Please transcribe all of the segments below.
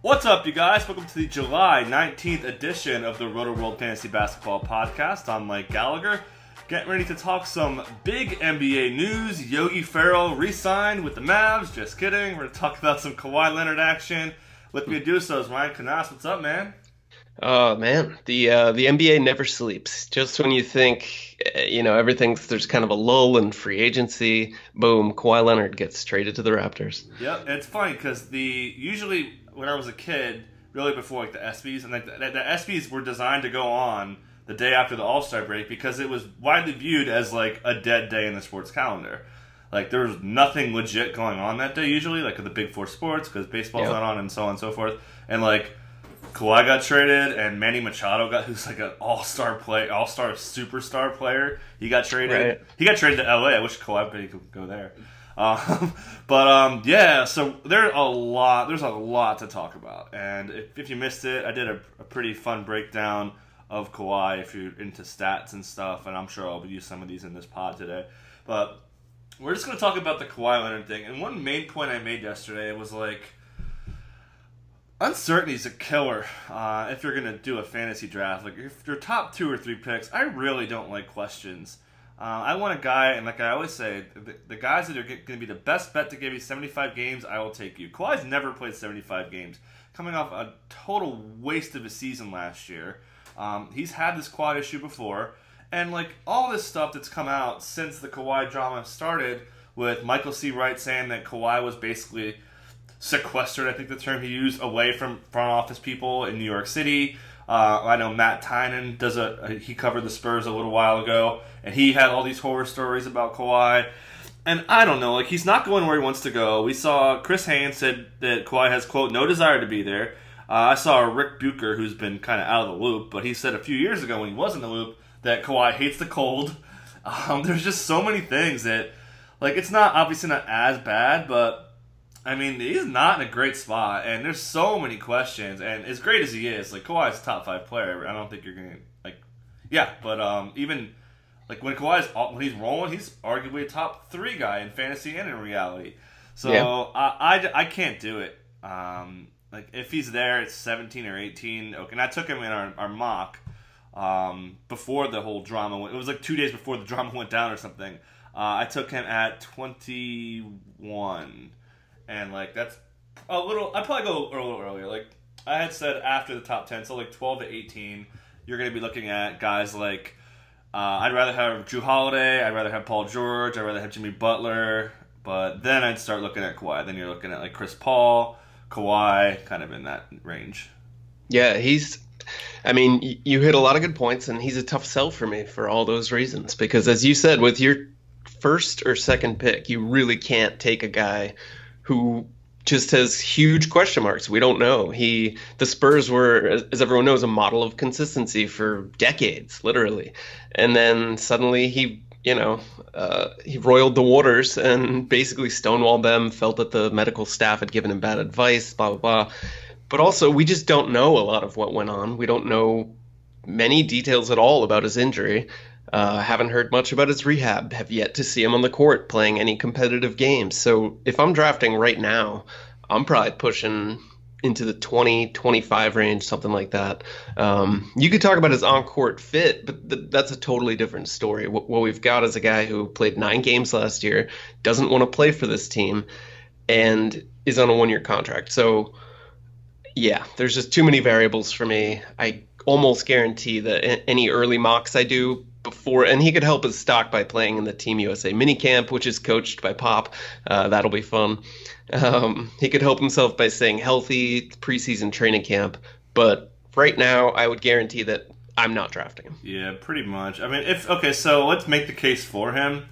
What's up, you guys? Welcome to the July 19th edition of the Rotoworld Fantasy Basketball Podcast. I'm Mike Gallagher. Getting ready to talk some big NBA news. Yogi Ferrell re signed with the Mavs. Just kidding. We're going to talk about some Kawhi Leonard action. With me to do so is Ryan Knaus. What's up, man? Oh man, the uh, the NBA never sleeps. Just when you think uh, you know everything's there's kind of a lull in free agency, boom, Kawhi Leonard gets traded to the Raptors. Yep, it's funny because the usually when I was a kid, really before like the ESPYS, and like the, the ESPYS were designed to go on the day after the All Star break because it was widely viewed as like a dead day in the sports calendar. Like there was nothing legit going on that day usually, like the big four sports because baseball's yep. not on and so on and so forth. And like Kawhi got traded, and Manny Machado got who's like an all star play, all star superstar player. He got traded. Right. He got traded to LA. I wish Kawhi could go there. Um, but um, yeah, so there's a lot. There's a lot to talk about, and if, if you missed it, I did a, a, pretty fun breakdown of Kawhi. If you're into stats and stuff, and I'm sure I'll use some of these in this pod today. But we're just going to talk about the Kawhi Leonard thing. And one main point I made yesterday was like. Uncertainty is a killer uh, if you're going to do a fantasy draft. Like, if your top two or three picks, I really don't like questions. Uh, I want a guy, and like I always say, the, the guys that are going to be the best bet to give you 75 games, I will take you. Kawhi's never played 75 games, coming off a total waste of a season last year. Um, he's had this quad issue before, and like all this stuff that's come out since the Kawhi drama started, with Michael C. Wright saying that Kawhi was basically sequestered, I think the term he used, away from front office people in New York City. Uh, I know Matt Tynan does a, he covered the Spurs a little while ago, and he had all these horror stories about Kawhi. And I don't know, like he's not going where he wants to go. We saw Chris Haynes said that Kawhi has quote no desire to be there. Uh, I saw Rick Bucher, who's been kind of out of the loop, but he said a few years ago when he was in the loop that Kawhi hates the cold. Um, there's just so many things that, like, it's not obviously not as bad, but I mean, he's not in a great spot, and there's so many questions. And as great as he is, like Kawhi's a top five player. I don't think you're gonna like, yeah. But um, even like when Kawhi's when he's rolling, he's arguably a top three guy in fantasy and in reality. So yeah. I, I, I can't do it. Um, like if he's there at 17 or 18, okay. And I took him in our, our mock um, before the whole drama. Went, it was like two days before the drama went down or something. Uh, I took him at 21 and like that's a little. I'd probably go a little earlier. Like I had said after the top ten, so like twelve to eighteen, you're to be looking at guys like. Uh, I'd rather have Jrue Holiday. I'd rather have Paul George. I'd rather have Jimmy Butler. But then I'd start looking at Kawhi. Then you're looking at like Chris Paul, Kawhi, kind of in that range. Yeah, he's. I mean, you hit a lot of good points, and he's a tough sell for me for all those reasons. Because as you said, with your first or second pick, you really can't take a guy who just has huge question marks. We don't know. He the Spurs were, as everyone knows, a model of consistency for decades, literally, and then suddenly he, you know, uh, he roiled the waters and basically stonewalled them. Felt that the medical staff had given him bad advice, blah blah blah. But also, we just don't know a lot of what went on. We don't know many details at all about his injury. Uh, haven't heard much about his rehab. Have yet to see him on the court playing any competitive games. So if I'm drafting right now, I'm probably pushing into the 20, 25 range, something like that. Um, you could talk about his on court fit, but th- that's a totally different story. What, we've got is a guy who played nine games last year, doesn't want to play for this team, and is on a one year contract. So, yeah, there's just too many variables for me. I almost guarantee that any early mocks I do before, and he could help his stock by playing in the Team USA minicamp, which is coached by Pop. Uh, that'll be fun. Um, he could help himself by staying healthy preseason training camp, but right now, I would guarantee that I'm not drafting him. Yeah, pretty much. I mean, if okay, so let's make the case for him.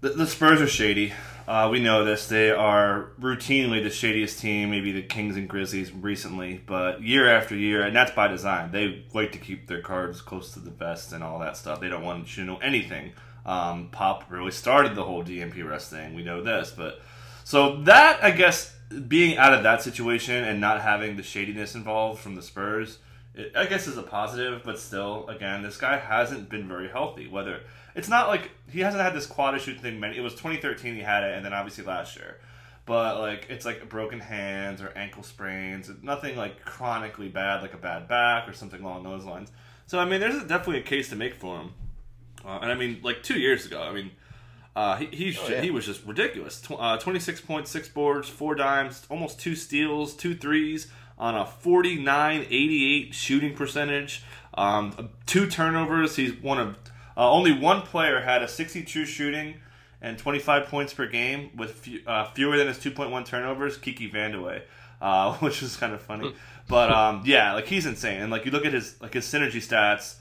the, the Spurs are shady. Uh, we know this. They are routinely the shadiest team, maybe the Kings and Grizzlies recently, but year after year, and that's by design. They like to keep their cards close to the vest and all that stuff. They don't want you to know anything. Um, Pop really started the whole DNP rest thing. We know this, but so that I guess being out of that situation and not having the shadiness involved from the Spurs, it, I guess is a positive. But still, again, this guy hasn't been very healthy. Whether it's not like he hasn't had this quad issue thing. Many it was 2013 he had it, and then obviously last year. But like it's like broken hands or ankle sprains, nothing like chronically bad, like a bad back or something along those lines. So I mean, there's definitely a case to make for him. Uh, and I mean, like two years ago, I mean, uh, he he's, Oh, yeah. he was just ridiculous. Uh, 26.6 boards, four dimes, almost two steals, two threes on a 49-88 shooting percentage. Um, two turnovers. He's one of uh, only one player had a 62 shooting and 25 points per game with few, uh, fewer than his 2.1 turnovers. Kiki Vandeweghe, uh, which is kind of funny. but um, yeah, like he's insane. And like you look at his like his synergy stats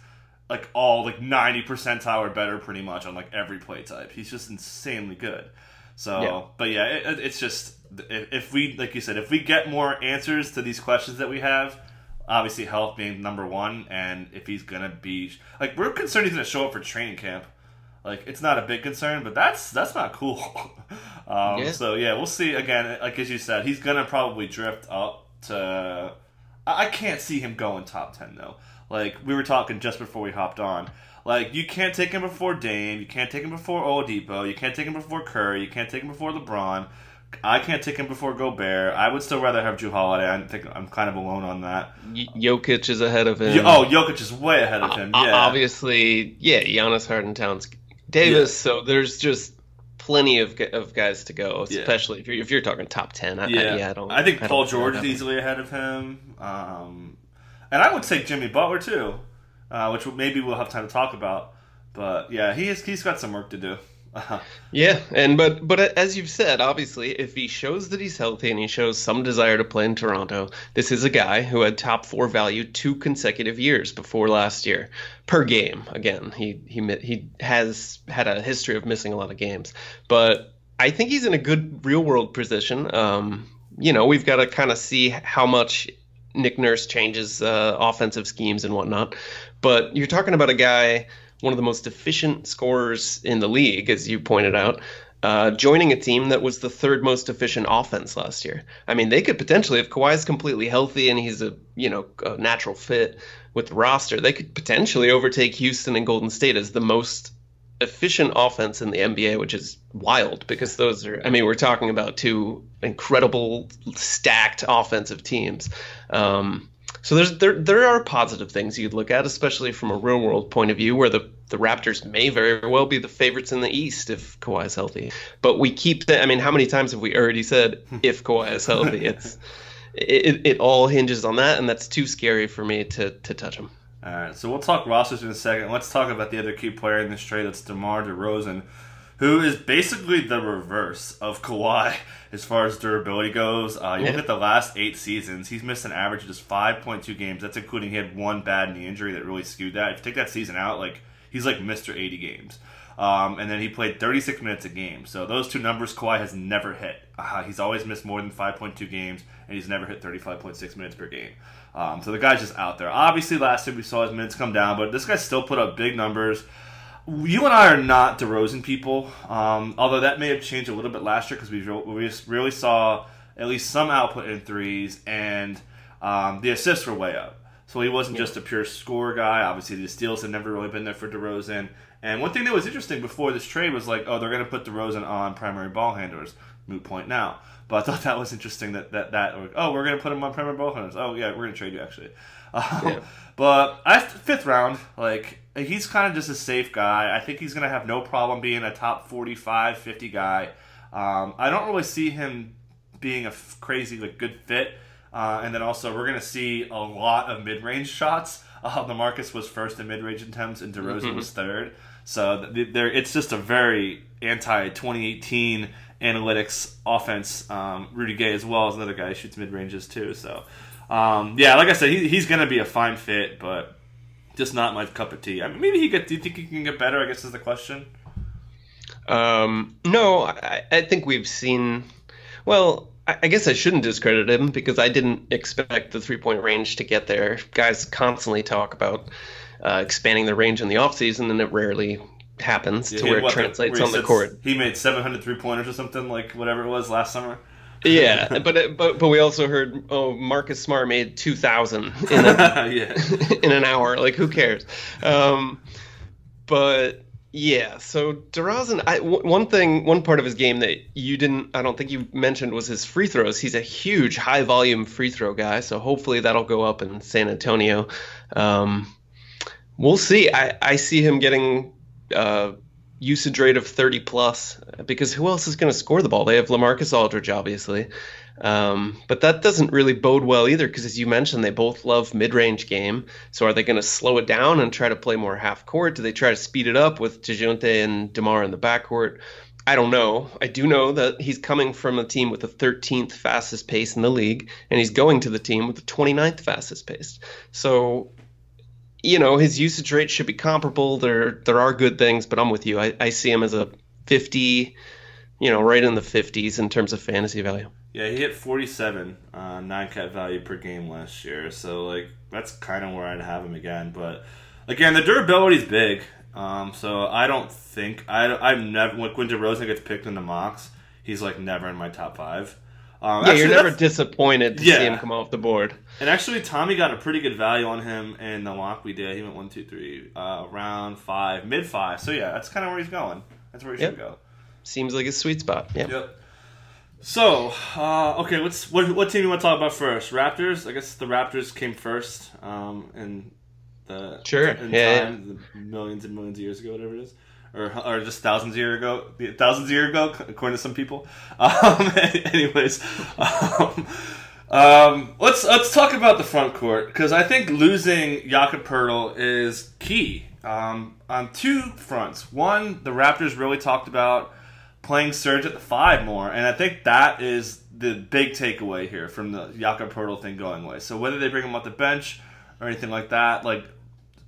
like all like 90 percentile or better pretty much on like every play type. He's just insanely good. So, Yeah. but yeah, it, it- it's just if we like you said, if we get more answers to these questions that we have, obviously health being number one, and if he's gonna be like we're concerned he's gonna show up for training camp. Like it's not a big concern, but that's that's not cool. um, Yeah. So yeah, we'll see. Again, like as you said, he's gonna probably drift up to. I I can't see him going top ten though. Like we were talking just before we hopped on. Like you can't take him before Dame, you can't take him before Oladipo, you can't take him before Curry, you can't take him before LeBron. I can't take him before Gobert. I would still rather have Jrue Holiday. I think I'm kind of alone on that. Y- Jokic is ahead of him. oh, Jokic is way ahead of him. Yeah, Obviously, yeah, Giannis Harden-Towns, Davis. So there's just plenty of of guys to go, Yeah. especially if you're if you're talking top ten. I, I- Yeah, yeah, I don't. I think don't Paul George is easily ahead of him, um, and I would take Jimmy Butler too, uh, which maybe we'll have time to talk about. But yeah, he is, he's got some work to do. Yeah, and but but as you've said, obviously, if he shows that he's healthy and he shows some desire to play in Toronto, this is a guy who had top four value two consecutive years before last year per game. Again, he he he has had a history of missing a lot of games, but I think he's in a good real world position. Um, you know, we've got to kind of see how much Nick Nurse changes uh, offensive schemes and whatnot. But you're talking about a guy, one of the most efficient scorers in the league, as you pointed out, uh, joining a team that was the third most efficient offense last year. I mean, they could potentially, if Kawhi's completely healthy and he's a you know a natural fit with the roster, they could potentially overtake Houston and Golden State as the most efficient offense in the NBA, which is wild because those are, I mean, we're talking about two incredible stacked offensive teams. Um, so there's there there are positive things you'd look at, especially from a real world point of view, where the the Raptors may very well be the favorites in the East if Kawhi is healthy. But we keep that. I mean, how many times have we already said if Kawhi is healthy? It's it, it all hinges on that, and that's too scary for me to to touch him. All right, so we'll talk rosters in a second. Let's talk about the other key player in this trade. That's DeMar DeRozan, who is basically the reverse of Kawhi as far as durability goes. Uh, you look at the last eight seasons; he's missed an average of just five point two games. That's including he had one bad knee injury that really skewed that. If you take that season out, like he's like Mister eighty games. Um, and then he played 36 minutes a game. So those two numbers Kawhi has never hit. Uh, he's always missed more than 5.2 games, and he's never hit 35.6 minutes per game. Um, so the guy's just out there. Obviously, last year we saw his minutes come down, but this guy still put up big numbers. You and I are not DeRozan people, um, although that may have changed a little bit last year because we, re- we really saw at least some output in threes, and um, the assists were way up. So he wasn't just a pure score guy. Obviously, the steals had never really been there for DeRozan. And one thing that was interesting before this trade was like, oh, they're going to put DeRozan on primary ball handlers. Moot point now. But I thought that was interesting that that, that oh, we're going to put him on primary ball handlers. Oh, yeah, we're going to trade you actually. Um, But I fifth round, like he's kind of just a safe guy. I think he's going to have no problem being a top 45, 50 guy. Um, I don't really see him being a f- crazy like good fit. Uh, and then also we're going to see a lot of mid-range shots. Uh, LaMarcus was first in mid-range attempts, and DeRozan was third. So there, it's just a very anti 2018 analytics offense. Um, Rudy Gay as well as another guy who shoots mid-ranges too. So um, yeah, like I said, he, he's going to be a fine fit, but just not my cup of tea. I mean, maybe he get. Do you think he can get better? I guess is the question. Um, no, I, I think we've seen. Well, I, I guess I shouldn't discredit him because I didn't expect the three point range to get there. Guys constantly talk about uh, expanding the range in the offseason, and it rarely happens Yeah, to where had it what, translates where he on the court. He made 700 three pointers or something like whatever it was last summer. Yeah, but but but we also heard oh Marcus Smart made two thousand in a, yeah. in an hour. Like who cares? Um, but yeah, so DeRozan, I, w- one thing, one part of his game that you didn't, I don't think you mentioned was his free throws. He's a huge, high volume free throw guy, so hopefully that'll go up in San Antonio. Um, we'll see. I, I see him getting uh, usage rate of 30 plus because who else is going to score the ball? They have Lamarcus Aldridge, obviously. Um, but that doesn't really bode well either because, as you mentioned, they both love mid range game. So are they going to slow it down and try to play more half court? Do they try to speed it up with Dejounte and DeMar in the backcourt? I don't know. I do know that he's coming from a team with the 13th fastest pace in the league, and he's going to the team with the 29th fastest pace. So you know, his usage rate should be comparable. There there are good things, but I'm with you. I, I see him as a 50, you know, right in the 50s in terms of fantasy value. Yeah, he hit 47 uh, nine cat value per game last year. So like that's kind of where I'd have him again. But again, the durability's big. Um, so I don't think I I'm never when Quinn DeRozan gets picked in the mocks, he's like never in my top five. Um, Yeah, actually, you're never disappointed to Yeah. see him come off the board. And actually, Tommy got a pretty good value on him in the mock we did. He went one, two, three, uh, round five, mid five. So yeah, that's kind of where he's going. That's where he Yep. should go. Seems like a sweet spot. Yeah. Yep. So, uh, okay, what's what, what team you want to talk about first? Raptors. I guess the Raptors came first. Um, and the Sure, in yeah, time, the millions and millions of years ago, whatever it is, or or just thousands of years ago, thousands of years ago, according to some people. Um, anyways, um, um, let's let's talk about the front court because I think losing Jakob Poeltl is key um, on two fronts. One, the Raptors really talked about playing Serge at the five more, and I think that is the big takeaway here from the Jakob Poeltl thing going away. So whether they bring him off the bench or anything like that, like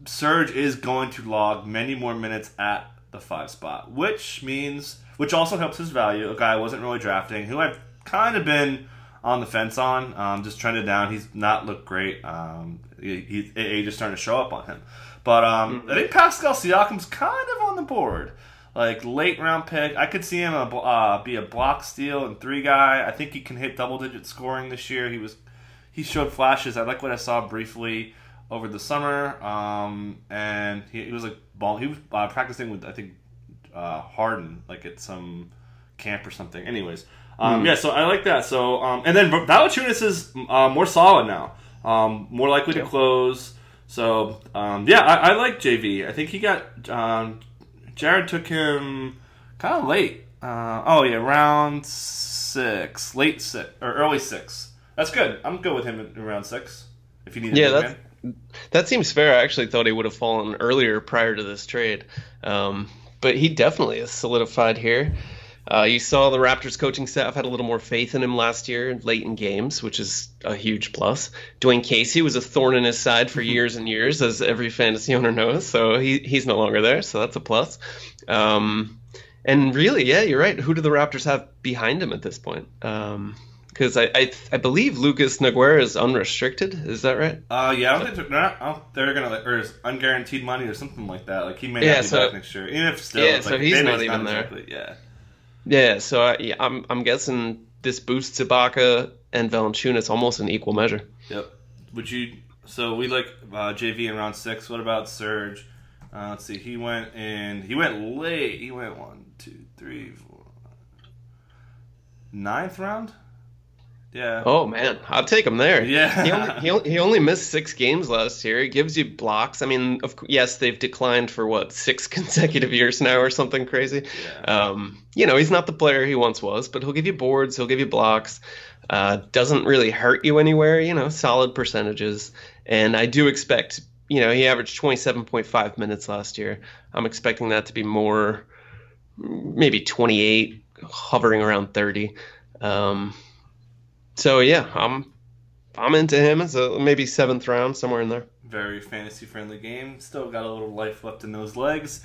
Serge is going to log many more minutes at the five spot, which means, which also helps his value. A guy I wasn't really drafting, who I've kind of been on the fence on, um, just trended down. He's not looked great. Um, he, he, age is starting to show up on him. But um, I think Pascal Siakam's kind of on the board. Like late round pick, I could see him a, uh, be a block steal and three guy. I think he can hit double digit scoring this year. He was he showed flashes. I like what I saw briefly over the summer, um, and he, he was like ball. He was uh, practicing with I think uh, Harden, like at some camp or something. Anyways, um, yeah. So I like that. So um, and then Valanciunas is uh, more solid now, um, more likely to close. So um, yeah, I, I like JV. I think he got um, Jared took him kind of late. Uh, oh yeah, round six, late six or early six. That's good. I'm good with him in round six. If you need, Yeah, that's man. That seems fair. I actually thought he would have fallen earlier prior to this trade, um, but he definitely is solidified here. Uh, you saw the Raptors coaching staff had a little more faith in him last year, late in games, which is a huge plus. Dwane Casey was a thorn in his side for years and years, as every fantasy owner knows. So he, he's no longer there, so that's a plus. Um, and really, yeah, you're right. Who do the Raptors have behind him at this point? Because I, I I believe Lucas Nogueira is unrestricted. Is that right? Uh, yeah, I don't think they're, I they're gonna like, or is unguaranteed money or something like that. Like he may Yeah, not be so- back next year, even if still. Yeah, it's so he's not even there. Yeah, Yeah, so I, yeah, I'm I'm guessing this boosts Ibaka and Valanciunas almost in equal measure. yep. Would you? So we like uh, JV in round six. What about Serge? Uh, let's see. He went and He went late. He went one, two, three, four, ninth round. Yeah. Oh man, I'll take him there. Yeah. he only, he, only, he only missed six games last year. He gives you blocks. I mean, of yes, they've declined for what six consecutive years now or something crazy. Yeah. Um, you know, he's not the player he once was, but he'll give you boards. He'll give you blocks. Uh, doesn't really hurt you anywhere. You know, solid percentages. And I do expect. You know, he averaged 27.5 minutes last year. I'm expecting that to be more, maybe 28, hovering around 30. Um, so yeah, I'm I'm into him as a maybe seventh round somewhere in there. very fantasy friendly game. Still got a little life left in those legs.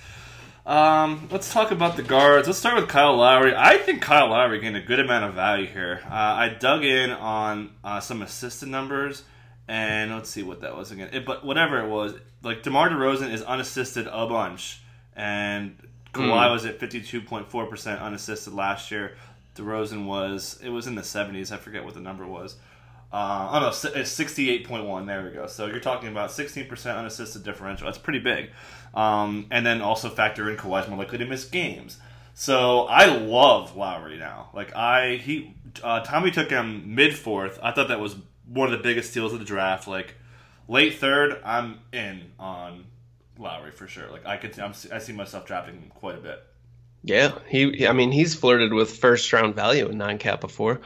Um, let's talk about the guards. Let's start with Kyle Lowry. I think Kyle Lowry gained a good amount of value here. Uh, I dug in on uh, some assisted numbers, and let's see what that was again. It, but whatever it was, like DeMar DeRozan is unassisted a bunch, and Kawhi Hmm. was at fifty two point four percent unassisted last year. DeRozan was it was in the seventies. I forget what the number was. Uh, oh no, it's sixty-eight point one. There we go. So you're talking about sixteen percent unassisted differential. That's pretty big. Um, and then also factor in Kawhi's more likely to miss games. So I love Lowry now. Like I he uh, Tommy took him mid fourth. I thought that was one of the biggest steals of the draft. Like late third, I'm in on Lowry for sure. Like I could I'm, I see myself drafting him quite a bit. Yeah, he. I mean, he's flirted with first round value in nine cat before.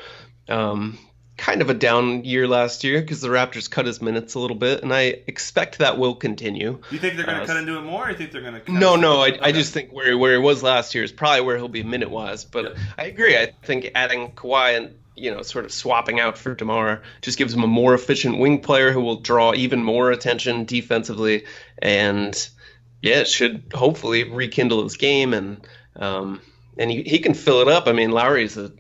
Um, kind of a down year last year because the Raptors cut his minutes a little bit, and I expect that will continue. Do you think they're going to Uh, cut into it more? Or you think they're going to? No, no, I, I just think where where he was last year is probably where he'll be minute wise. But Yeah. I agree. I think adding Kawhi and you know sort of swapping out for Demar just gives him a more efficient wing player who will draw even more attention defensively, and yeah, it should hopefully rekindle his game and um, and he, he can fill it up. I mean, Lowry's a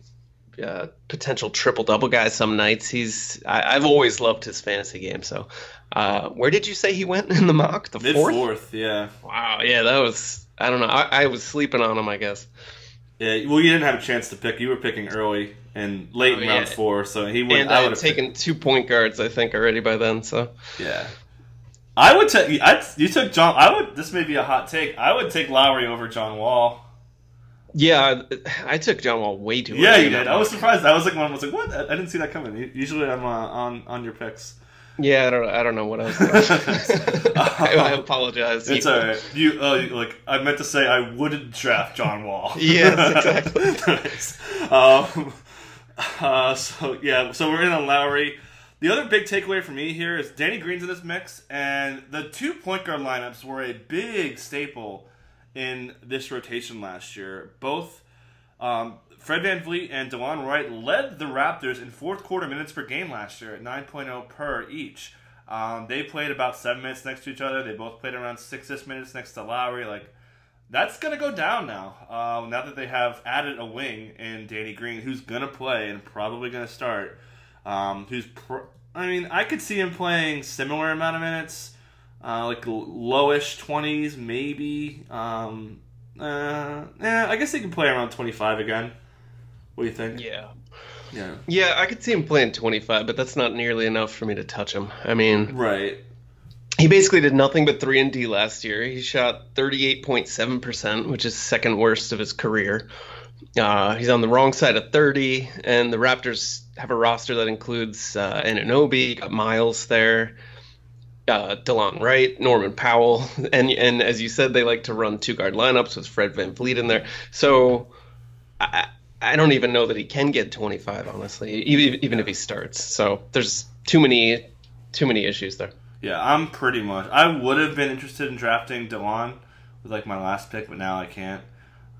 uh, potential triple double guy some nights. He's I, I've always loved his fantasy game. So uh, where did you say he went in the mock? The mid fourth. fourth. Yeah. Wow, yeah, that was I don't know. I, I was sleeping on him, I guess. Yeah, well, you didn't have a chance to pick. You were picking early and late Oh, in round four, so he would. And I, I would have taken two point guards, I think, already by then. So Yeah, I would take. I you took John. I would. This may be a hot take. I would take Lowry over John Wall. Yeah, I, I took John Wall way too. Yeah, you did. I was surprised. I was like, one was like, what? I I didn't see that coming. Usually, I'm uh, on on your picks. Yeah, I don't. I don't know what I was. I, I apologize. It's alright. You uh, like I meant to say I wouldn't draft John Wall. Yes, exactly. nice. Um, uh, so yeah, so we're in on Lowry. The other big takeaway for me here is Danny Green's in this mix, and the two point guard lineups were a big staple in this rotation last year. Both um, Fred VanVleet and DeLon Wright led the Raptors in fourth quarter minutes per game last year at 9.0 per each. Um, they played about seven minutes next to each other. They both played around six-ish minutes next to Lowry. Like, that's going to go down now. Uh, now that they have added a wing in Danny Green, who's going to play and probably going to start. Um, who's, pr- I mean, I could see him playing similar amount of minutes, uh, like lowish twenties, maybe. Um, uh, eh, I guess he can play around twenty five again. What do you think? Yeah. Yeah. Yeah, I could see him playing 25, but that's not nearly enough for me to touch him. I mean, Right. he basically did nothing but 3 and D last year. He shot 38.7%, which is second worst of his career. Uh, he's on the wrong side of 30, and the Raptors have a roster that includes uh, Anunoby, got Miles there, uh, DeLon Wright, Norman Powell, and and as you said, they like to run two guard lineups with Fred VanVleet in there. So I, I don't even know that he can get 25, honestly, even even if he starts. So there's too many too many issues there. Yeah, I'm pretty much. I would have been interested in drafting Delon with like my last pick, but now I can't.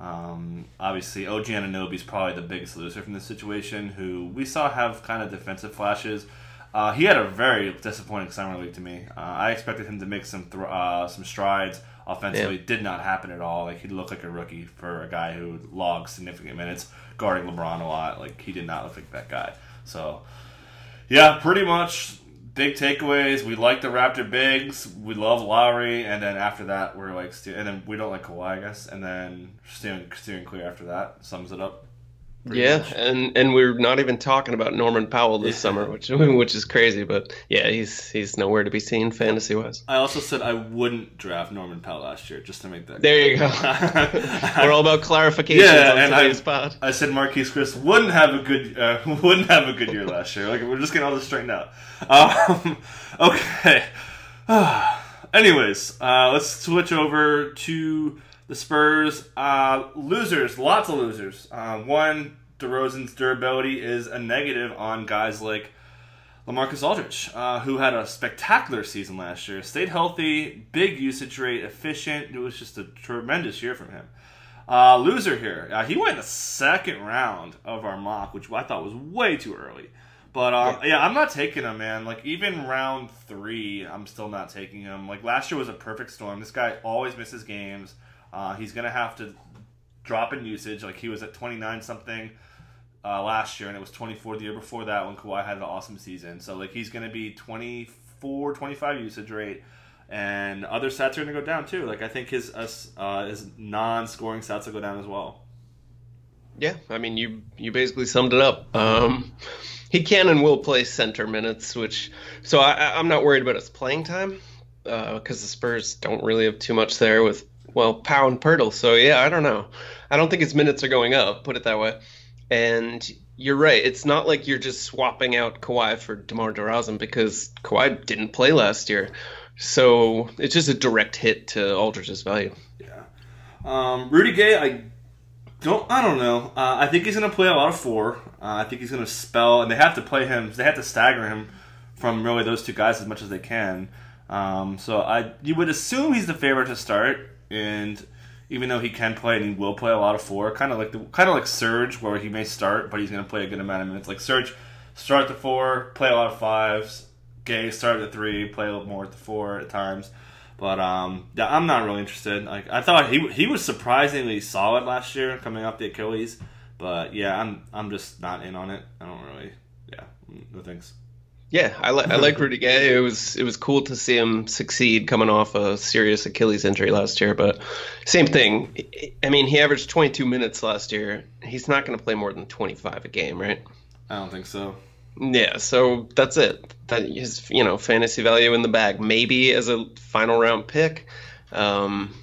Um, obviously, OG Anunoby is probably the biggest loser from this situation. Who we saw have kind of defensive flashes. Uh, he had a very disappointing summer league to me. Uh, I expected him to make some uh, some strides offensively. Did not happen at all. Like he looked like a rookie for a guy who logged significant minutes guarding LeBron a lot. Like he did not look like that guy. So yeah, pretty much big takeaways. We like the Raptor bigs. We love Lowry, and then after that, we're like, and then we don't like Kawhi, I guess, and then steering, steering clear after that sums it up. Yeah, much. and and we're not even talking about Norman Powell this Yeah. summer, which which is crazy. But yeah, he's he's nowhere to be seen fantasy wise. I also said I wouldn't draft Norman Powell last year, just to make that. There you go. we're all about clarifications Yeah, on and I- pod. I said Marquese Chriss wouldn't have a good uh, wouldn't have a good year last year. Like we're just getting all this straightened out. Um, okay. Anyways, uh, let's switch over to the Spurs. Uh, losers, lots of losers. Uh, one, DeRozan's durability is a negative on guys like Lamarcus Aldridge, uh, who had a spectacular season last year. Stayed healthy, big usage rate, efficient. It was just a tremendous year from him. Uh, loser here. Uh, he went in the second round of our mock, which I thought was way too early. But um, yeah. I'm not taking him, man. Like even round three, I'm still not taking him. Like last year was a perfect storm. This guy always misses games. Uh, he's going to have to drop in usage. Like he was at 29 something uh, last year, and it was 24 the year before that when Kawhi had an awesome season. So like he's going to be 24, 25 usage rate, and other stats are going to go down too. Like I think his uh, his non-scoring stats will go down as well. Yeah, I mean you you basically summed it up. Um, he can and will play center minutes, which so I, I'm not worried about his playing time because uh, the Spurs don't really have too much there with well Pau and Poeltl. So yeah, I don't know. I don't think his minutes are going up. Put it that way. And you're right. It's not like you're just swapping out Kawhi for DeMar DeRozan because Kawhi didn't play last year. So it's just a direct hit to Aldridge's value. Yeah. Um, Rudy Gay, I don't. I don't know. Uh, I think he's going to play a lot of four. Uh, I think he's going to spell, and they have to play him. They have to stagger him from really those two guys as much as they can. Um, so I, you would assume he's the favorite to start, and even though he can play and he will play a lot of four, kind of like the kind of like Serge, where he may start, but he's going to play a good amount of minutes. Like Serge, start the four, play a lot of fives. Gay start at the three, play a little more at the four at times. But um, yeah, I'm not really interested. Like I thought he he was surprisingly solid last year coming off the Achilles. But yeah, I'm I'm just not in on it. I don't really. Yeah, no thanks. Yeah, I, li- I like Rudy Gay. It was it was cool to see him succeed coming off a serious Achilles injury last year. But same thing. I mean, he averaged 22 minutes last year. He's not going to play more than 25 a game, right? I don't think so. Yeah, so that's it. That his you know fantasy value in the bag, maybe as a final round pick. Um,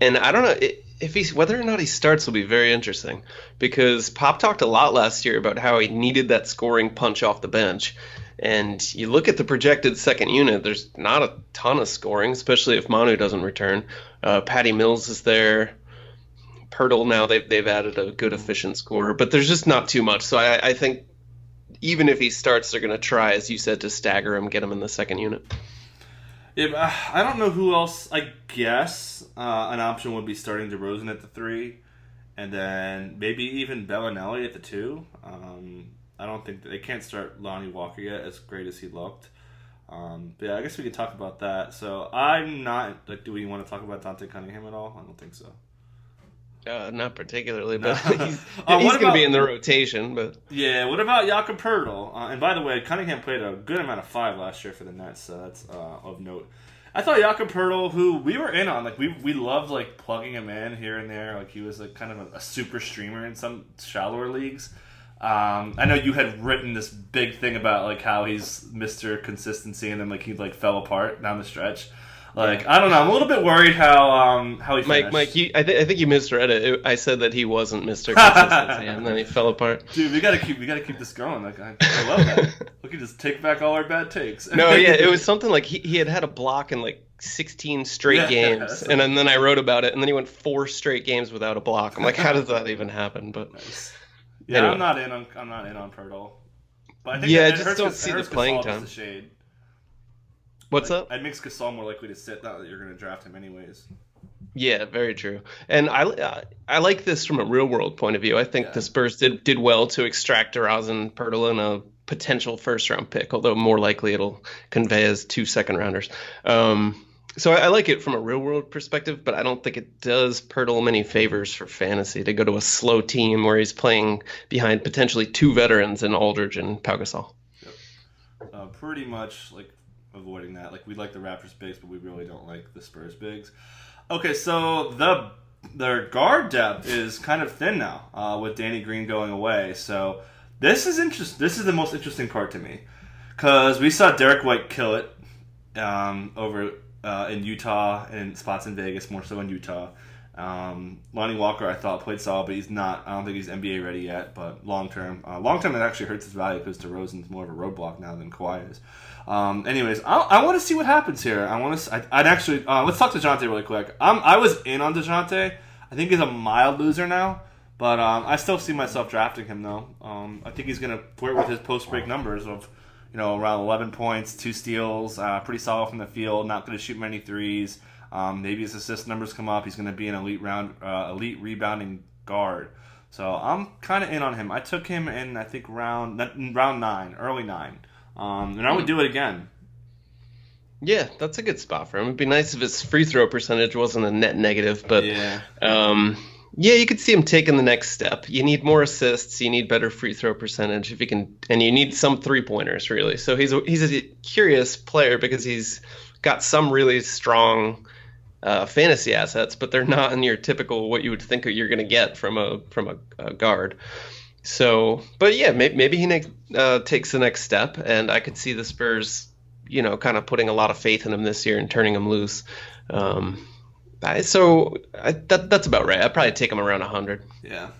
and I don't know if he's whether or not he starts will be very interesting because Pop talked a lot last year about how he needed that scoring punch off the bench. And you look at the projected second unit, there's not a ton of scoring, especially if Manu doesn't return. Uh, Patty Mills is there. Poeltl now they've they've added a good efficient scorer, but there's just not too much. So I, I think even if he starts, they're going to try, as you said, to stagger him, get him in the second unit. Yeah, I don't know who else. I guess uh, an option would be starting DeRozan at the three, and then maybe even Belinelli at the two. Um, I don't think they can't start Lonnie Walker yet, as great as he looked. Um, but yeah, I guess we could talk about that. So I'm not like, do we want to talk about Dante Cunningham at all? I don't think so. Uh, not particularly, but he's, uh, he's going to be in the rotation. But yeah, what about Jakob Poeltl? Uh, and by the way, Cunningham played a good amount of five last year for the Nets, so that's uh, of note. I thought Jakob Poeltl, who we were in on, like we we loved like plugging him in here and there, like he was like kind of a, a super streamer in some shallower leagues. Um, I know you had written this big thing about like how he's Mr. Consistency, and then like he like fell apart down the stretch. Like I don't know, I'm a little bit worried how um how he Mike finished. Mike, you, I, th- I think you misread it. it. I said that he wasn't Mr. Consistency, and then he fell apart. Dude, we gotta keep we gotta keep this going. Like I, I love that. we can just take back all our bad takes. no, yeah, it was something like he, he had had a block in like 16 straight yeah, games, and, and then I wrote about it, and then he went four straight games without a block. I'm like, how does that even happen? But nice. Yeah, anyway. I'm not in on I'm not in on Poeltl. But I think yeah, that, just don't see the playing time. The shade. What's like, up? It makes Gasol more likely to sit now that you're going to draft him anyways. Yeah, very true. And I, uh, I like this from a real world point of view. I think yeah. the Spurs did did well to extract DeRozan, Poeltl, and a potential first round pick, although more likely it'll convey as two second rounders. Um, so I, I, like it from a real world perspective, but I don't think it does Poeltl many favors for fantasy to go to a slow team where he's playing behind potentially two veterans in Aldridge and Pau Gasol. Yep. Uh, pretty much like avoiding that. Like we like the Raptors bigs, but we really don't like the Spurs bigs. Okay, so the their guard depth is kind of thin now uh, with Danny Green going away. So this is interest. This is the most interesting part to me because we saw Derrick White kill it um, over uh, in Utah and spots in Vegas, more so in Utah. Um, Lonnie Walker, I thought played solid, but he's not. I don't think he's NBA ready yet. But long term, uh, long term, it actually hurts his value because DeRozan's more of a roadblock now than Kawhi is. Um, anyways, I, I want to see what happens here. I want to. I'd actually uh, let's talk to Dejounte really quick. I'm, I was in on Dejounte. I think he's a mild loser now, but um, I still see myself drafting him though. Um, I think he's to flirt with his post break numbers of you know, around 11 points, two steals, uh, pretty solid from the field. Not going to shoot many threes. Um, maybe his assist numbers come up. He's going to be an elite round, uh, elite rebounding guard. So I'm kind of in on him. I took him in, I think round round nine, early nine, um, and I would do it again. Yeah, that's a good spot for him. It'd be nice if his free throw percentage wasn't a net negative, but Yeah. um, yeah, you could see him taking the next step. You need more assists, you need better free throw percentage if you can, and you need some three pointers really. So he's a, he's a curious player because he's got some really strong uh, fantasy assets, but they're not in your typical what you would think you're going to get from a from a, a guard. So, but yeah, maybe, maybe he uh, takes the next step, and I could see the Spurs, you know, kind of putting a lot of faith in him this year and turning him loose. Um, so I, that that's about right. I'd probably take him around hundred. Yeah.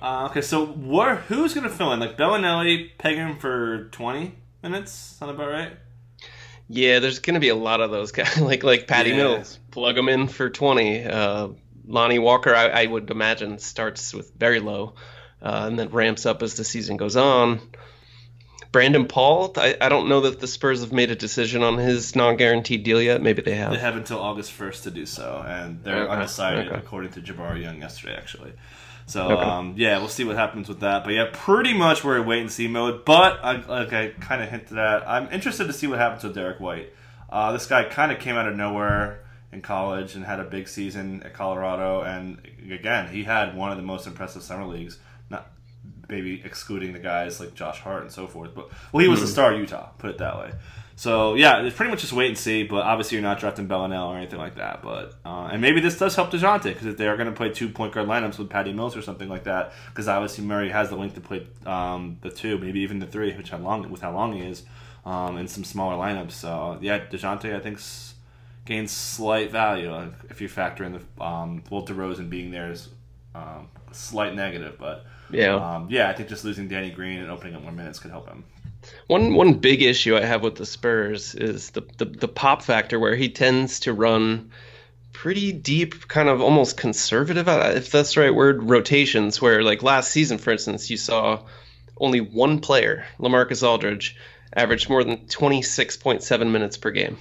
Uh, okay, so what? Who's gonna fill in? Like Belinelli, peg him for twenty minutes. Sound about right? Yeah, there's going to be a lot of those guys, like like Patty Yeah. Mills, plug him in for twenty. Uh, Lonnie Walker, I, I would imagine, starts with very low, uh, and then ramps up as the season goes on. Brandon Paul, I, I don't know that the Spurs have made a decision on his non-guaranteed deal yet. Maybe they have. They have until August first to do so, and they're Okay, undecided okay. according to Jabari Young yesterday, actually. So Okay. um, yeah, we'll see what happens with that. But yeah, pretty much we're in wait and see mode. But I, like I kind of hinted at, I'm interested to see what happens with Derrick White. Uh, this guy kind of came out of nowhere in college and had a big season at Colorado, and again, he had one of the most impressive summer leagues. Maybe excluding the guys like Josh Hart and so forth, but well, he was the star of Utah. Put it that way. So yeah, it's pretty much just wait and see. But obviously, you're not drafting Bellinell or anything like that. But uh, and maybe this does help Dejounte because if they are going to play two point guard lineups with Patty Mills or something like that, because obviously Murray has the length to play um, the two, maybe even the three, which how long with how long he is, um, in some smaller lineups. So yeah, Dejounte I think gains slight value uh, if you factor in the um, well DeRozan being there is um, slight negative, but. Yeah. Um, yeah, I think just losing Danny Green and opening up more minutes could help him. One one big issue I have with the Spurs is the, the the pop factor, where he tends to run pretty deep, kind of almost conservative, uh, if that's the right word, rotations. Where like last season, for instance, you saw only one player, Lamarcus Aldridge, averaged more than twenty six point seven minutes per game.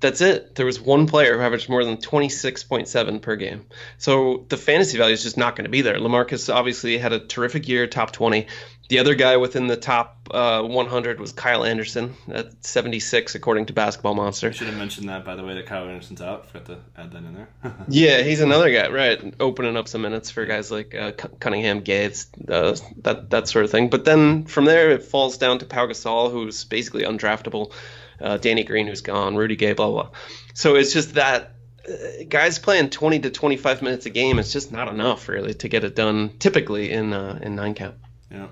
That's it. There was one player who averaged more than 26.7 per game. So the fantasy value is just not going to be there. Lamarcus obviously had a terrific year, top 20. The other guy within the top uh, 100 was Kyle Anderson at 76, according to Basketball Monster. I should have mentioned that, by the way, that Kyle Anderson's out. Forgot to add that in there. Yeah, he's another guy, right? Opening up some minutes for guys like uh, Cunningham, Gates, uh, that that sort of thing. But then from there, it falls down to Pau Gasol, who's basically undraftable. Uh, Danny Green, who's gone. Rudy Gay, blah blah. So it's just that uh, guys playing 20 to 25 minutes a game. is just not enough really to get it done. Typically in uh, in nine count. yeah.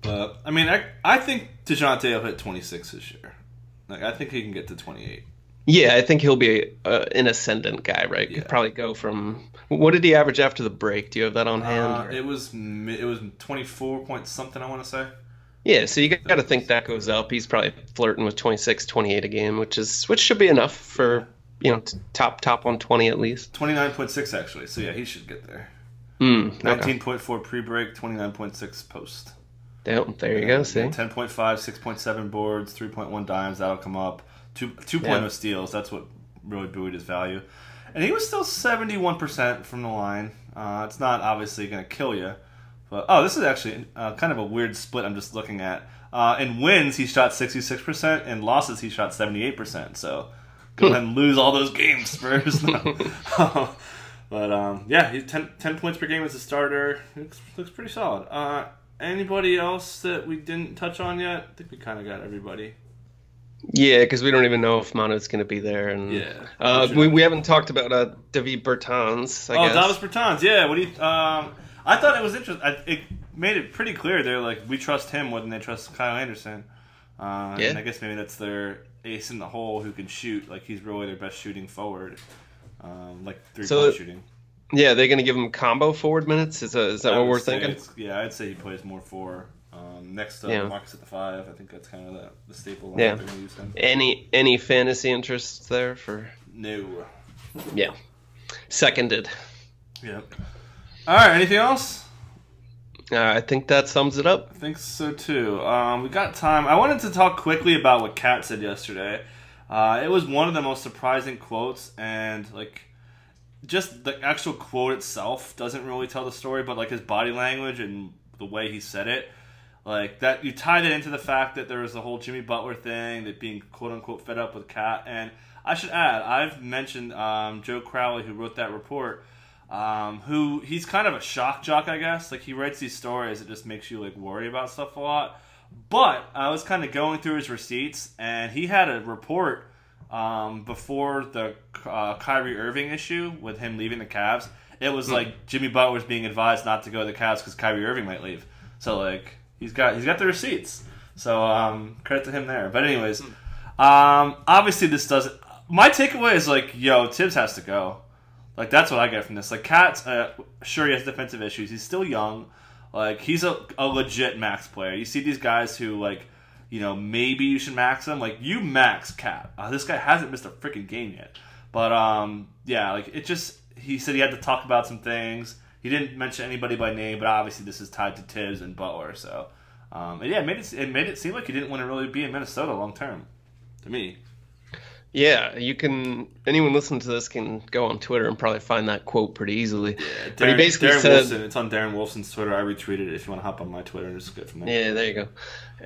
But, I mean, I, I think DeJounte will hit 26 this year. Like, I think he can get to 28. Yeah, I think he'll be uh, an ascendant guy, right? Yeah. Could probably go from what did he average after the break? Do you have that on hand? Uh, it was it was 24 point something, I want to say. Yeah, so you got to think that goes up. He's probably flirting with 26, 28 a game, which is which should be enough for you know top top 120 at least. 29.6, actually. So, yeah, he should get there. Mm, okay. 19.4 pre break, 29.6 post. Damn, there you go. See, 10.5, 6.7 boards, 3.1 dimes. That'll come up. Two 2.0 Yeah. steals. That's what really buoyed his value. And he was still 71% from the line. Uh, it's not obviously going to kill you. But oh, this is actually uh, kind of a weird split. I'm just looking at. Uh, in wins, he shot 66%. In losses, he shot 78%. So go ahead and lose all those games, Spurs. No. but um, yeah, he's 10, 10 points per game as a starter. Looks, looks pretty solid. Uh, anybody else that we didn't touch on yet? I think we kind of got everybody. yeah, because we don't even know if Manu's going to be there, and Yeah. uh, we, we haven't talked about uh, David Bertans. I oh, guess. Davis Bertans. Yeah. What do you? Um, I thought it was interesting. It made it pretty clear they're like we trust him more than they trust Kyle Anderson. Uh, Yeah. And I guess maybe that's their ace in the hole who can shoot. Like he's really their best shooting forward. Um, like three So- point shooting. yeah, they're going to give him combo forward minutes. Is, that is that I what we're thinking? Yeah, I'd say he plays more four. Um, next up, Yeah. Marcus at the five. I think that's kind of the, the staple. Yeah. They're gonna use him. Any any fantasy interests there for? No. Yeah, seconded. Yep. All right. Anything else? Uh, I think that sums it up. I think so too. Um, we got time. I wanted to talk quickly about what Kat said yesterday. Uh, it was one of the most surprising quotes, and like, just the actual quote itself doesn't really tell the story, but like his body language and the way he said it, like that you tied it into the fact that there was the whole Jimmy Butler thing, that being quote unquote fed up with KAT. And I should add, I've mentioned um, Joe Crowley who wrote that report. Um, who he's kind of a shock jock, I guess. Like he writes these stories that just makes you like worry about stuff a lot. But I was kind of going through his receipts, and he had a report um, before the uh, Kyrie Irving issue with him leaving the Cavs. It was like Jimmy Butler was being advised not to go to the Cavs because Kyrie Irving might leave. So like he's got he's got the receipts. So um, credit to him there. But anyways, um, obviously this doesn't. My takeaway is like, yo, Tibbs has to go. Like that's what I get from this. Like KAT's uh, sure he has defensive issues. He's still young. Like he's a, a legit max player. You see these guys who like, you know, maybe you should max him. Like you max KAT. Uh, this guy hasn't missed a freaking game yet. But um, yeah, like it just. He said he had to talk about some things. He didn't mention anybody by name, but obviously this is tied to Thibs and Butler. So um, and yeah, it made it, it made it seem like he didn't want to really be in Minnesota long term. To me. Yeah, you can. Anyone listening to this can go on Twitter and probably find that quote pretty easily. Yeah, Darren, but he basically Darren said, Wolfson, "It's on Darren Wolfson's Twitter. I retweeted it. If you want to hop on my Twitter and just get from there." Yeah, there you go.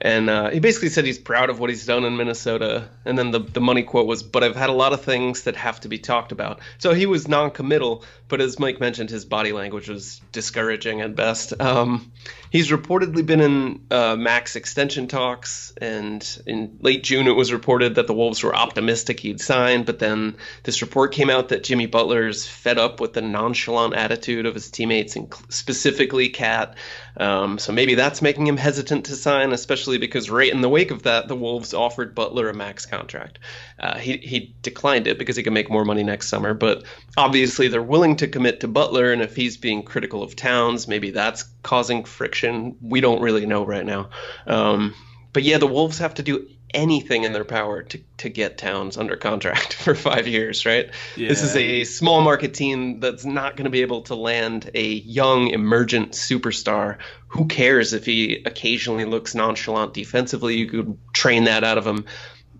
And uh, he basically said he's proud of what he's done in Minnesota. And then the the money quote was, "But I've had a lot of things that have to be talked about." So he was non-committal, but as Mike mentioned, his body language was discouraging at best. Um, he's reportedly been in uh, max extension talks, and in late June it was reported that the Wolves were optimistic he'd sign. But then this report came out that Jimmy Butler's fed up with the nonchalant attitude of his teammates, and specifically KAT. Um, so maybe that's making him hesitant to sign, especially because right in the wake of that, the Wolves offered Butler a max contract. Uh, he, he declined it because he could make more money next summer, but obviously they're willing to commit to Butler, and if he's being critical of Towns, maybe that's causing friction. We don't really know right now. Um, but yeah, the Wolves have to do anything in their power to, to get Towns under contract for five years, right? Yeah. This is a small market team that's not going to be able to land a young, emergent superstar. Who cares if he occasionally looks nonchalant defensively? You could train that out of him.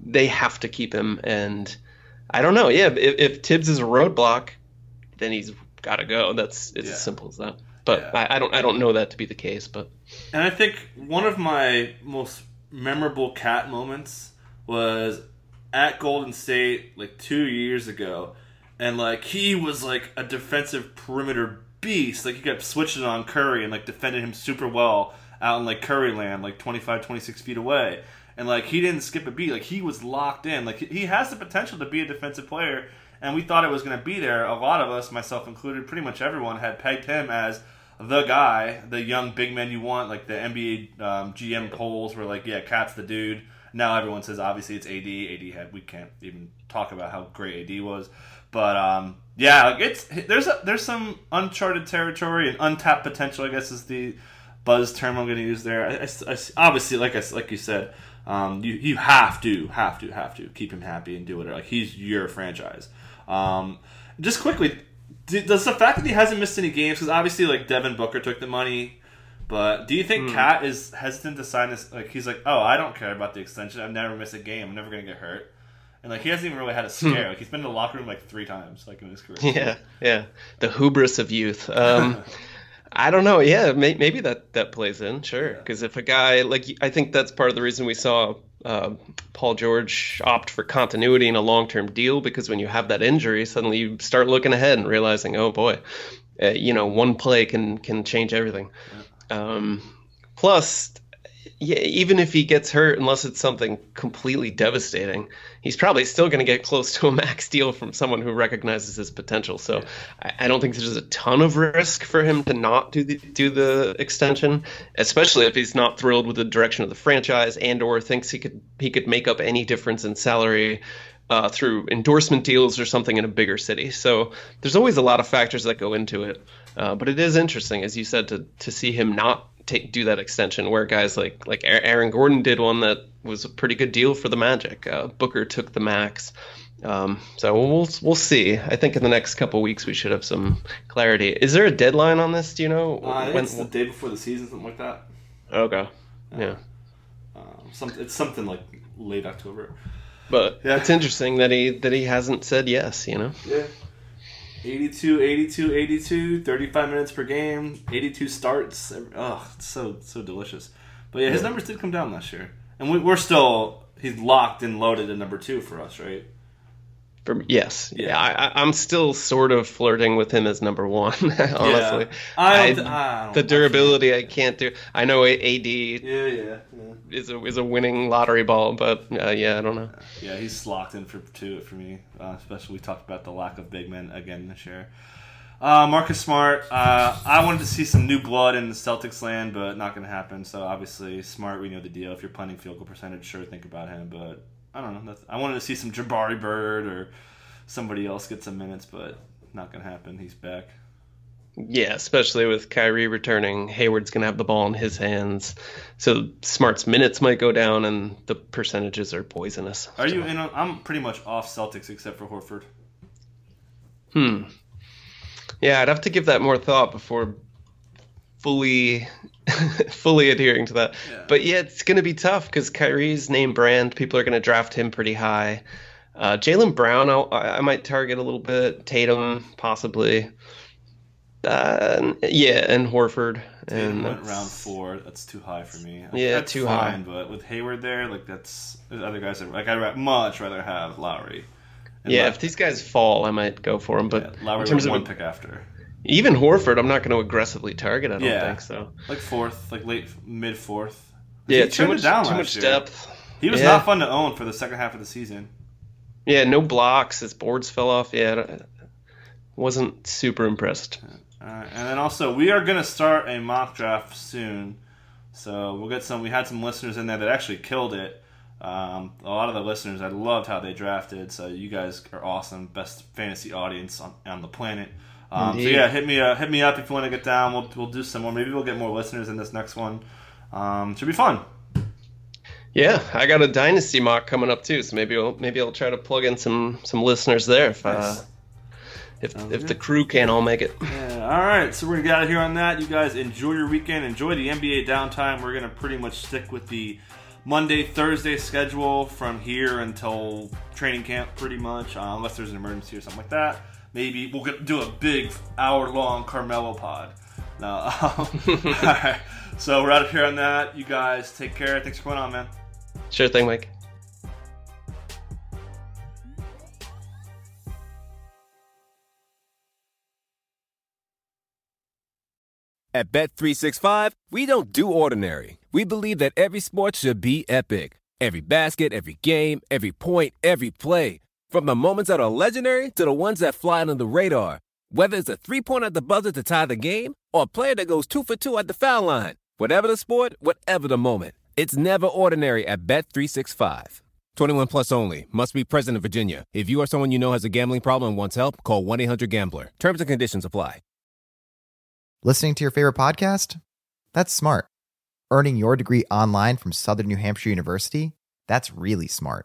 They have to keep him. And I don't know. Yeah, if, if Thibs is a roadblock, then he's got to go. That's it's yeah. as simple as that. But yeah. I, I don't I don't know that to be the case. But and I think one of my most memorable KAT moments was at Golden State like two years ago, and like he was like a defensive perimeter beast. Like he kept switching on Curry and like defended him super well out in like Curry land, like 25, 26 feet away. And like he didn't skip a beat. Like he was locked in. Like he has the potential to be a defensive player, and we thought it was going to be there. A lot of us, myself included, pretty much everyone had pegged him as the guy, the young big man you want, like the NBA um, GM polls were like, yeah, KAT's the dude. Now everyone says obviously it's AD. AD had we can't even talk about how great AD was, but um, yeah, it's there's a, there's some uncharted territory and untapped potential. I guess is the buzz term I'm going to use there. I, I, I, obviously, like I like you said, um, you you have to have to have to keep him happy and do whatever. Like he's your franchise. Um, just quickly, does the fact that he hasn't missed any games because obviously like Devin Booker took the money, but do you think mm. KAT is hesitant to sign this? Like he's like, oh, I don't care about the extension. I've never missed a game. I'm never gonna get hurt. And like he hasn't even really had a hmm. scare. like he's been in the locker room like three times, like in his career. Yeah, yeah, the hubris of youth. Um, I don't know. Yeah, may, maybe that that plays in. Sure, because yeah. if a guy like I think that's part of the reason we saw uh, Paul George opt for continuity in a long term deal because when you have that injury, suddenly you start looking ahead and realizing, oh boy, uh, you know, one play can can change everything. Um, plus, yeah, even if he gets hurt, unless it's something completely devastating, he's probably still going to get close to a max deal from someone who recognizes his potential. So yeah. I, I, don't think there's a ton of risk for him to not do the do the extension, especially if he's not thrilled with the direction of the franchise and or thinks he could he could make up any difference in salary. Uh, through endorsement deals or something in a bigger city. So there's always a lot of factors that go into it. Uh, but it is interesting, as you said, to to see him not take do that extension where guys like like Aaron Gordon did one that was a pretty good deal for the Magic. Uh, Booker took the max. Um, so we'll we'll see. I think in the next couple weeks we should have some clarity. Is there a deadline on this? Do you know? Uh, when, it's the day before the season, something like that. Okay. Yeah. yeah. Um, some, it's something like late October. But yeah. it's interesting that he that he hasn't said yes. You know. Yeah. 82, 82, 82, 35 minutes per game, 82 starts. Oh, it's so so delicious. But yeah, his numbers did come down last year, and we, we're still he's locked and loaded at number two for us, right? For, yes, yeah, I, I'm still sort of flirting with him as number one. honestly, I don't, I, don't, the durability I can't do. I know AD yeah, yeah, yeah. is a is a winning lottery ball, but uh, yeah, I don't know. Yeah, he's locked in for two for me. Uh, especially we talked about the lack of big men again this year. Uh, Marcus Smart, uh, I wanted to see some new blood in the Celtics land, but not going to happen. So obviously, Smart, we know the deal. If you're punting field goal percentage, sure, think about him. But I don't know. That's, I wanted to see some Jabari Bird or somebody else get some minutes, but not going to happen. He's back. Yeah, especially with Kyrie returning, Hayward's going to have the ball in his hands. So Smart's minutes might go down, and the percentages are poisonous. Are you in? On, I'm pretty much off Celtics except for Horford. Hmm. Yeah, I'd have to give that more thought before fully fully adhering to that. Yeah. But yeah, it's going to be tough because Kyrie's name brand, people are going to draft him pretty high. Uh, Jaylen Brown, I'll, i might target a little bit. Tatum, possibly. Uh, yeah, and Horford. And went round four. That's too high for me. Yeah, that's too fine, high. But with Hayward there, like that's there's other guys that like I'd much rather have Lowry. And yeah, if these guys fall, I might go for them. But yeah, Lowry in terms of one pick after. Even Horford, I'm not going to aggressively target. I don't yeah. think so. Like fourth, like late mid fourth. Yeah, too much, down too much year. depth. He was yeah. not fun to own for the second half of the season. Yeah, no blocks. His boards fell off. Yeah, wasn't super impressed. and then also we are going to start a mock draft soon, so we'll get some. We had some listeners in there that actually killed it. Um, a lot of the listeners, I loved how they drafted. So you guys are awesome, best fantasy audience on, on the planet. Um, so yeah, hit me uh, hit me up if you want to get down. We'll we'll do some more. Maybe we'll get more listeners in this next one. Um, should be fun. Yeah, I got a dynasty mock coming up too, so maybe I'll maybe I'll try to plug in some some listeners there if uh, nice. uh, if if good. the crew can't all make it. Yeah. All right, so we're gonna get out of here on that. You guys enjoy your weekend. Enjoy the NBA downtime. We're gonna pretty much stick with the Monday Thursday schedule from here until training camp, pretty much, uh, unless there's an emergency or something like that. Maybe we'll get, do a big hour long Carmelo pod. No. all right. So we're out of here on that. You guys take care. Thanks for coming on, man. Sure thing, Mike. At Bet365, we don't do ordinary. We believe that every sport should be epic. Every basket, every game, every point, every play. From the moments that are legendary to the ones that fly under the radar. Whether it's a three-pointer at the buzzer to tie the game or a player that goes two for two at the foul line. Whatever the sport, whatever the moment. It's never ordinary at Bet365. 21 plus only. Must be present in Virginia. If you or someone you know has a gambling problem and wants help, call 1-800-GAMBLER. Terms and conditions apply. Listening to your favorite podcast? That's smart. Earning your degree online from Southern New Hampshire University? That's really smart.